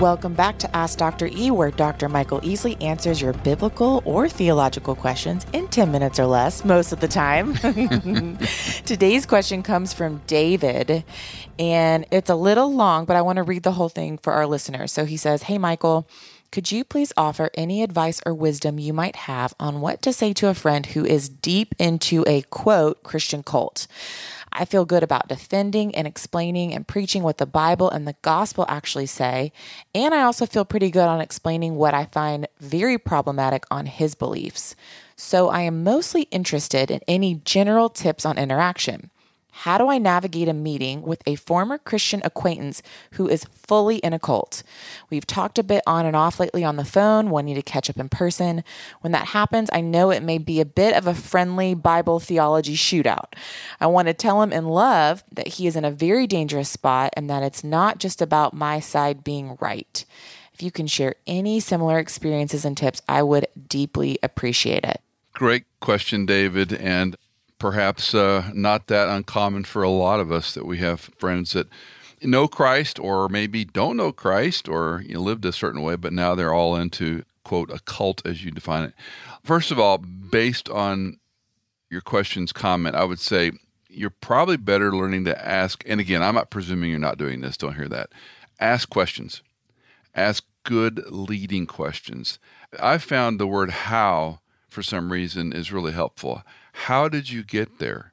Welcome back to Ask Dr. E, where Dr. Michael Easley answers your biblical or theological questions in 10 minutes or less, most of the time. Today's question comes from David, and it's a little long, but I want to read the whole thing for our listeners. So he says, Hey, Michael, could you please offer any advice or wisdom you might have on what to say to a friend who is deep into a quote Christian cult? I feel good about defending and explaining and preaching what the Bible and the gospel actually say. And I also feel pretty good on explaining what I find very problematic on his beliefs. So I am mostly interested in any general tips on interaction. How do I navigate a meeting with a former Christian acquaintance who is fully in a cult? We've talked a bit on and off lately on the phone, wanting to catch up in person. When that happens, I know it may be a bit of a friendly Bible theology shootout. I want to tell him in love that he is in a very dangerous spot and that it's not just about my side being right. If you can share any similar experiences and tips, I would deeply appreciate it. Great question, David. And perhaps uh, not that uncommon for a lot of us that we have friends that know Christ or maybe don't know Christ or you know, lived a certain way, but now they're all into, quote, a cult as you define it. First of all, based on your question's comment, I would say you're probably better learning to ask. And again, I'm not presuming you're not doing this, don't hear that. Ask questions, ask good leading questions. I found the word how for some reason is really helpful. How did you get there?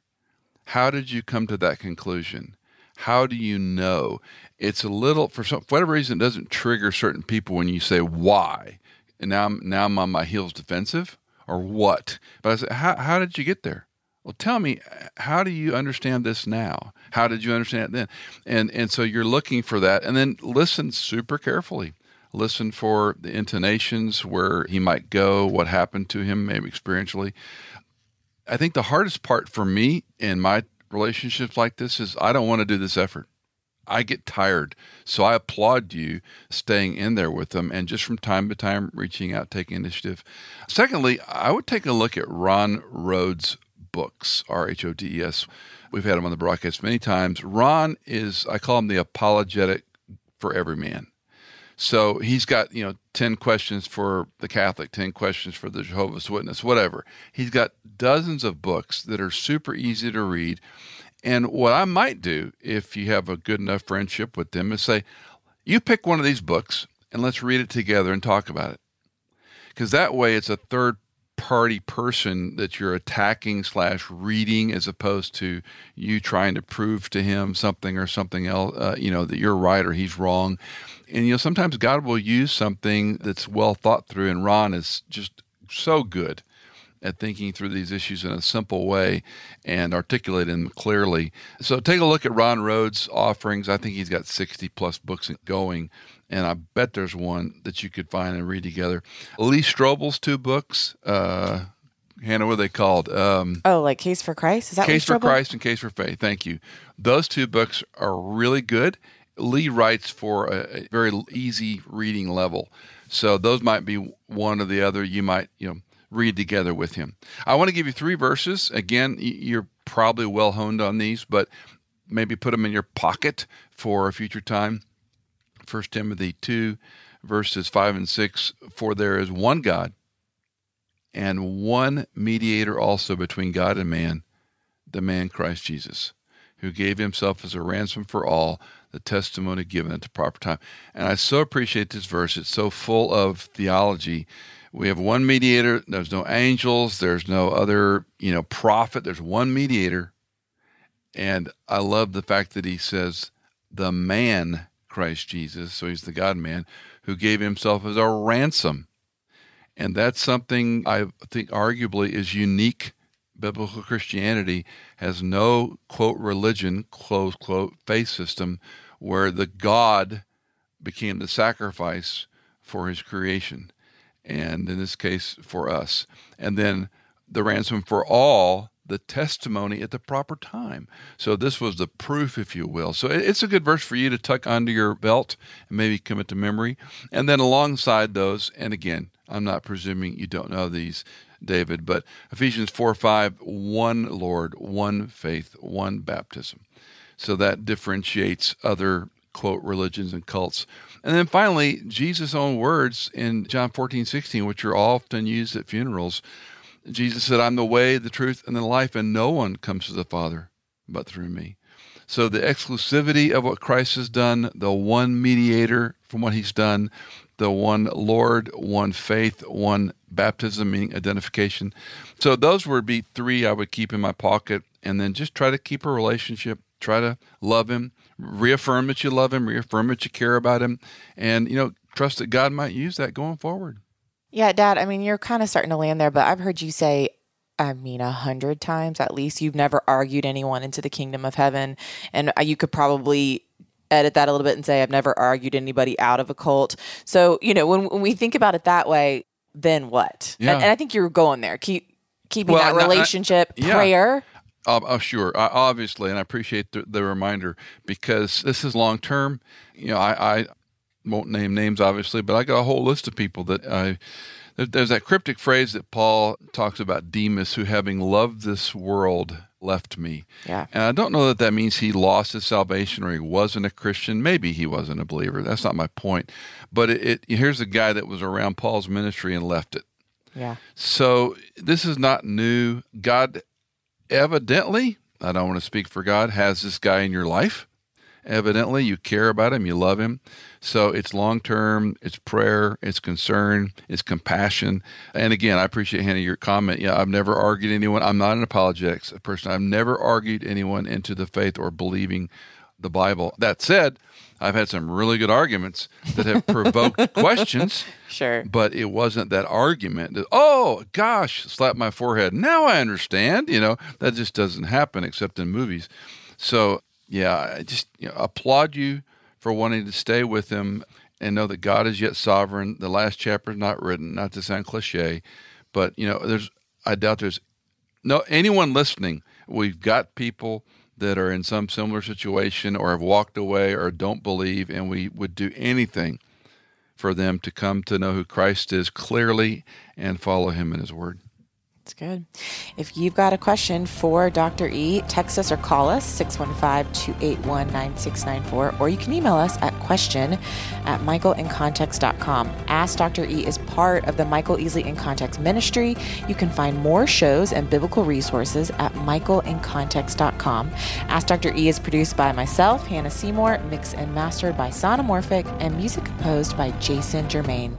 How did you come to that conclusion? How do you know? It's a little for some for whatever reason it doesn't trigger certain people when you say why. And now I'm now I'm on my heels defensive or what? But I said, how how did you get there? Well, tell me, how do you understand this now? How did you understand it then? And and so you're looking for that, and then listen super carefully. Listen for the intonations, where he might go, what happened to him, maybe experientially. I think the hardest part for me in my relationships like this is I don't want to do this effort. I get tired. So I applaud you staying in there with them and just from time to time reaching out, taking initiative. Secondly, I would take a look at Ron Rhodes' books, R H O D E S. We've had him on the broadcast many times. Ron is, I call him the apologetic for every man. So he's got, you know, 10 questions for the Catholic, 10 questions for the Jehovah's Witness, whatever. He's got dozens of books that are super easy to read. And what I might do if you have a good enough friendship with them is say, you pick one of these books and let's read it together and talk about it. Because that way it's a third party person that you're attacking slash reading as opposed to you trying to prove to him something or something else uh, you know that you're right or he's wrong. And you know sometimes god will use something that's well thought through and ron is just so good at thinking through these issues in a simple way and articulating them clearly. So take a look at Ron Rhodes' offerings. I think he's got 60 plus books going and I bet there's one that you could find and read together. Lee Strobel's two books. Uh, Hannah, what are they called? Um, oh, like Case for Christ? Is that Case for Christ and Case for Faith? Thank you. Those two books are really good. Lee writes for a, a very easy reading level, so those might be one or the other. You might you know read together with him. I want to give you three verses. Again, you're probably well honed on these, but maybe put them in your pocket for a future time. 1 Timothy 2, verses 5 and 6 For there is one God and one mediator also between God and man, the man Christ Jesus, who gave himself as a ransom for all, the testimony given at the proper time. And I so appreciate this verse. It's so full of theology. We have one mediator. There's no angels. There's no other, you know, prophet. There's one mediator. And I love the fact that he says, the man Christ Jesus, so he's the God man, who gave himself as a ransom. And that's something I think arguably is unique. Biblical Christianity has no, quote, religion, close quote, faith system where the God became the sacrifice for his creation. And in this case, for us. And then the ransom for all the testimony at the proper time. So this was the proof, if you will. So it's a good verse for you to tuck under your belt and maybe commit to memory. And then alongside those, and again, I'm not presuming you don't know these, David, but Ephesians 4 5, one Lord, one faith, one baptism. So that differentiates other quote religions and cults. And then finally, Jesus' own words in John 14, 16, which are often used at funerals. Jesus said, I'm the way, the truth, and the life, and no one comes to the Father but through me. So the exclusivity of what Christ has done, the one mediator from what he's done, the one Lord, one faith, one baptism, meaning identification. So those would be three I would keep in my pocket and then just try to keep a relationship, try to love him, reaffirm that you love him, reaffirm that you care about him, and, you know, trust that God might use that going forward. Yeah, Dad, I mean, you're kind of starting to land there, but I've heard you say, I mean, a hundred times at least, you've never argued anyone into the kingdom of heaven. And uh, you could probably edit that a little bit and say, I've never argued anybody out of a cult. So, you know, when, when we think about it that way, then what? Yeah. And, and I think you're going there. Keep keeping Well, that and I- relationship, yeah. prayer. Uh, uh, sure, uh, obviously, and I appreciate the, the reminder because this is long term. You know, I, I won't name names, obviously, but I got a whole list of people that I. There's that cryptic phrase that Paul talks about Demas, who having loved this world left me. Yeah. And I don't know that that means he lost his salvation or he wasn't a Christian. Maybe he wasn't a believer. That's not my point. But it, it here's a guy that was around Paul's ministry and left it. Yeah. So this is not new. God evidently, I don't want to speak for God, has this guy in your life. Evidently, you care about him, you love him. So it's long term, it's prayer, it's concern, it's compassion. And again, I appreciate Hannah your comment. Yeah, I've never argued anyone. I'm not an apologetics person. I've never argued anyone into the faith or believing the Bible. That said, I've had some really good arguments that have provoked questions Sure. but it wasn't that argument that oh gosh slap my forehead now i understand you know that just doesn't happen except in movies so yeah i just you know, applaud you for wanting to stay with him and know that god is yet sovereign the last chapter is not written not to sound cliche but you know there's i doubt there's no anyone listening we've got people that are in some similar situation or have walked away or don't believe and we would do anything for them to come to know who Christ is clearly and follow him in his word. That's good. If you've got a question for Dr. E, text us or call us 615 281 9694, or you can email us at question at michaelincontext.com. Ask Dr. E is part of the Michael Easley in Context ministry. You can find more shows and biblical resources at michaelincontext.com. Ask Dr. E is produced by myself, Hannah Seymour, mixed and mastered by Sonomorphic, and music composed by Jason Germain.